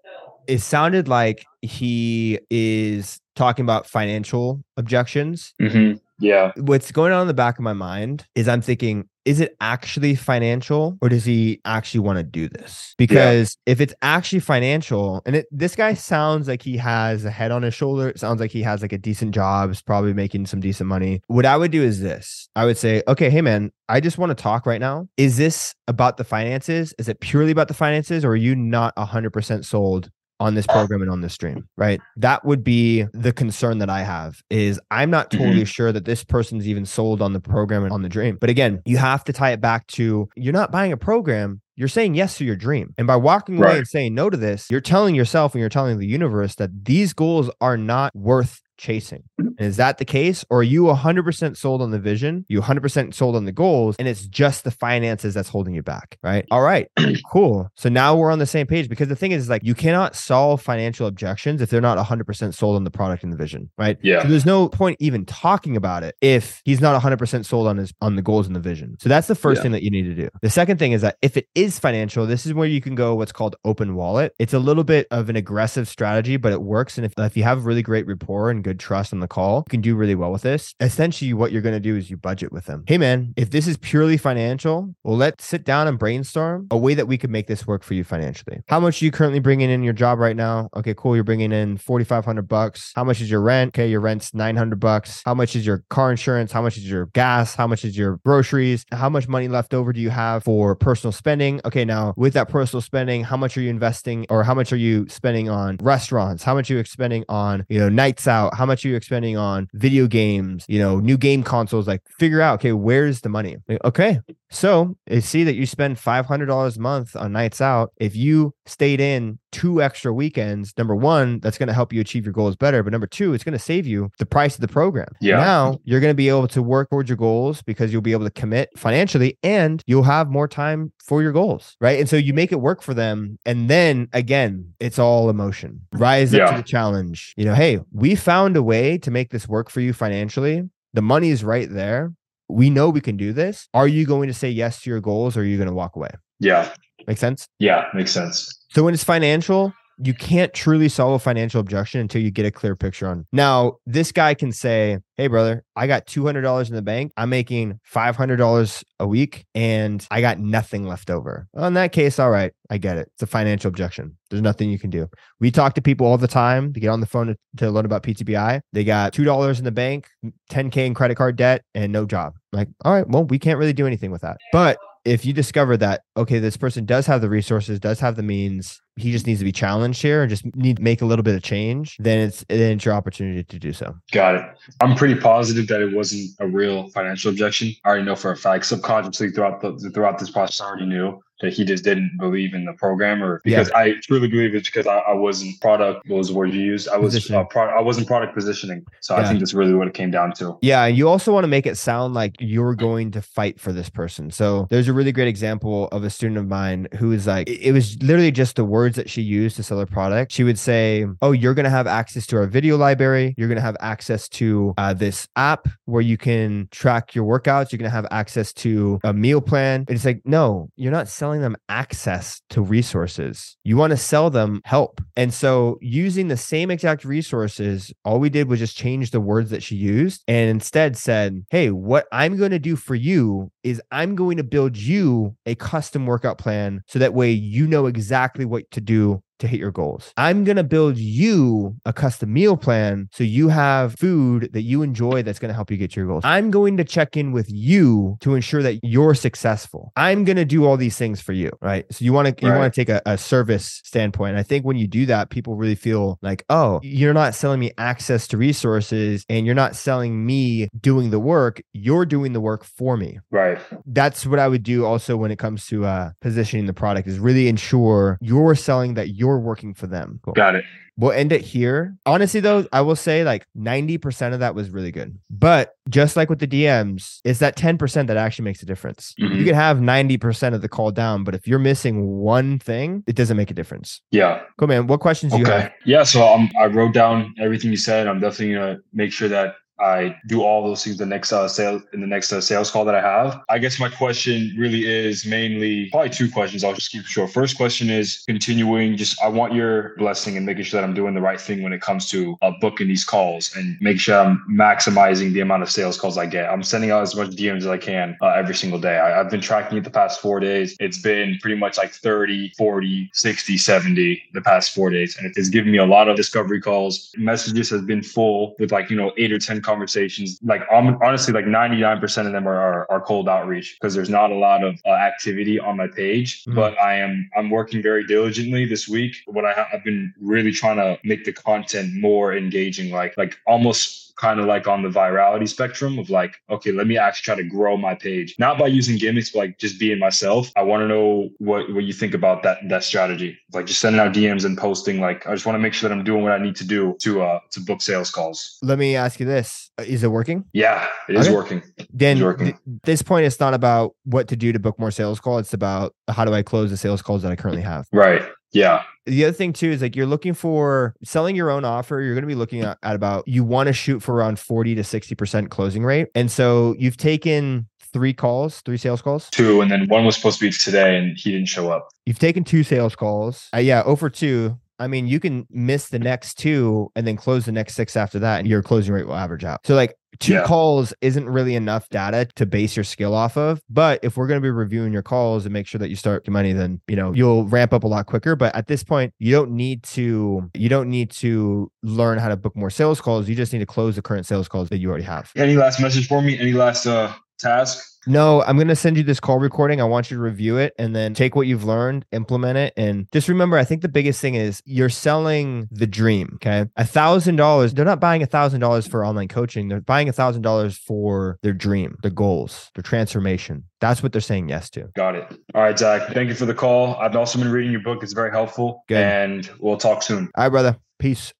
it sounded like he is talking about financial objections. Mm-hmm. Yeah. What's going on in the back of my mind is I'm thinking, is it actually financial or does he actually want to do this? Because yeah. if it's actually financial, and it, this guy sounds like he has a head on his shoulder, it sounds like he has like a decent job, is probably making some decent money. What I would do is this I would say, okay, hey man, I just want to talk right now. Is this about the finances? Is it purely about the finances or are you not 100% sold on this program and on this stream, right? That would be the concern that I have is I'm not totally mm-hmm. sure that this person's even sold on the program and on the dream. But again, you have to tie it back to you're not buying a program, you're saying yes to your dream. And by walking away right. and saying no to this, you're telling yourself and you're telling the universe that these goals are not worth chasing. Mm-hmm. And is that the case? Or are you 100% sold on the vision? You 100% sold on the goals, and it's just the finances that's holding you back, right? All right, cool. So now we're on the same page because the thing is, like, you cannot solve financial objections if they're not 100% sold on the product and the vision, right? Yeah. So there's no point even talking about it if he's not 100% sold on his on the goals and the vision. So that's the first Yeah. thing that you need to do. The second thing is that if it is financial, this is where you can go what's called open wallet. It's a little bit of an aggressive strategy, but it works. And if, if you have really great rapport and good trust on the call, you can do really well with this. Essentially, what you're going to do is you budget with them. Hey, man, if this is purely financial, well, let's sit down and brainstorm a way that we could make this work for you financially. How much are you currently bringing in your job right now? Okay, cool. You're bringing in 4,500 bucks. How much is your rent? Okay, your rent's 900 bucks. How much is your car insurance? How much is your gas? How much is your groceries? How much money left over do you have for personal spending? Okay, now with that personal spending, how much are you investing or how much are you spending on restaurants? How much are you spending on, you know, nights out? How much are you spending on video games, you know, new game consoles? Like figure out, okay, where's the money? Like, okay, so I see that you spend $500 a month on nights out. If you stayed in two extra weekends, number one, that's going to help you achieve your goals better. But number two, it's going to save you the price of the program. Yeah. Now you're going to be able to work towards your goals because you'll be able to commit financially and you'll have more time for your goals. Right. And so you make it work for them. And then again, it's all emotion. Rise up to the challenge. You know, hey, we found a way to make this work for you financially. The money is right there. We know we can do this. Are you going to say yes to your goals or are you going to walk away? Yeah. Make sense? Yeah. Makes sense. So when it's financial, you can't truly solve a financial objection until you get a clear picture on. Now, this guy can say, "Hey brother, I got $200 in the bank. I'm making $500 a week and I got nothing left over." Well, in that case, all right, I get it. It's a financial objection. There's nothing you can do. We talk to people all the time to get on the phone to, to learn about PTBI. They got $2 in the bank, 10k in credit card debt and no job. Like, all right, well, we can't really do anything with that. But if you discover that okay this person does have the resources does have the means he just needs to be challenged here and just need to make a little bit of change then it's then it's your opportunity to do so Got it. I'm pretty positive that it wasn't a real financial objection. I already know for a fact, subconsciously throughout the throughout this process, I already knew that he just didn't believe in the program, or Yeah. because I truly believe it's because I, I wasn't product. What was the word you used? I was uh, pro- I wasn't product positioning. So I think that's really what it came down to. yeah and you also want to make it sound like you're going to fight for this person so there's a really great example of a student of mine who is like it was literally just the words that she used to sell her product she would say oh you're going to have access to our video library. You're going to have access to uh, this app where you can track your workouts. You're going to have access to a meal plan. And it's like no you're not selling them access to resources. You want to sell them help. And so using the same exact resources all we did was just change the words that she used and instead said hey what i'm going to do for you is i'm going to build you a custom workout plan so that way you know exactly what to do to hit your goals. I'm going to build you a custom meal plan so you have food that you enjoy that's going to help you get to your goals. I'm going to check in with you to ensure that you're successful. I'm going to do all these things for you, right? So you want to you Right. want to take a, a service standpoint. I think when you do that, people really feel like, "Oh, you're not selling me access to resources and you're not selling me doing the work, you're doing the work for me." Right. that's what I would do also when it comes to uh, positioning the product is really ensure you're selling that you're working for them. Cool. Got it. We'll end it here. Honestly, though, I will say like 90% of that was really good. But just like with the DMs, it's that 10% that actually makes a difference. You Mhm. can have 90% of the call down, but if you're missing one thing, it doesn't make a difference. Yeah. Cool, man. What questions do you Okay. have? Yeah. So um, I wrote down everything you said. I'm definitely gonna make sure that I do all those things the next uh, sale in the next uh, sales call that I have. I guess my question really is mainly probably two questions. I'll just keep it short. First question is continuing. Just I want your blessing and making sure that I'm doing the right thing when it comes to uh, booking these calls and make sure I'm maximizing the amount of sales calls I get. I'm sending out as much DMs as I can uh, every single day. I, I've been tracking it the past four days. It's been pretty much like 30, 40, 60, 70 the past four days. And it's given me a lot of discovery calls. Messages has been full with like, you know, eight or 10 conversations. Like um, honestly, like 99% of them are, are, are cold outreach because there's not a lot of uh, activity on my page. Mhm. But I am I'm working very diligently this week. What I ha- I've been really trying to make the content more engaging, like like almost kind of like on the virality spectrum of like, okay, let me actually try to grow my page, not by using gimmicks, but like just being myself. I want to know what what you think about that that strategy, like just sending out DMs and posting. Like, I just want to make sure that I'm doing what I need to do to uh to book sales calls. Let me ask you this: Uh, Is it working? Yeah, it is Okay. working. then working. th- this point it's not about what to do to book more sales calls it's about how do i close the sales calls that i currently have Right. Yeah. the other thing too is like you're looking for selling your own offer you're going to be looking at, at about you want to shoot for around 40 to 60% closing rate and so you've taken three calls three sales calls Two, and then one was supposed to be today, and he didn't show up. you've taken two sales calls uh, yeah over two I mean, you can miss the next two and then close the next six after that, and your closing rate will average out. So, like, two Yeah. calls isn't really enough data to base your skill off of. But if we're going to be reviewing your calls and make sure that you start your money, then you know you'll ramp up a lot quicker. But at this point, you don't need to you don't need to learn how to book more sales calls. You just need to close the current sales calls that you already have. Any last message for me? Any last uh task? No, I'm going to send you this call recording. I want you to review it and then take what you've learned, implement it. And just remember, I think the biggest thing is you're selling the dream. Okay. A thousand dollars. They're not buying a thousand dollars for online coaching. They're buying a thousand dollars for their dream, their goals, their transformation. That's what they're saying yes to. Got it. All right, Zakk. Thank you for the call. I've also been reading your book. It's very helpful. Good. And we'll talk soon. All right, brother. Peace.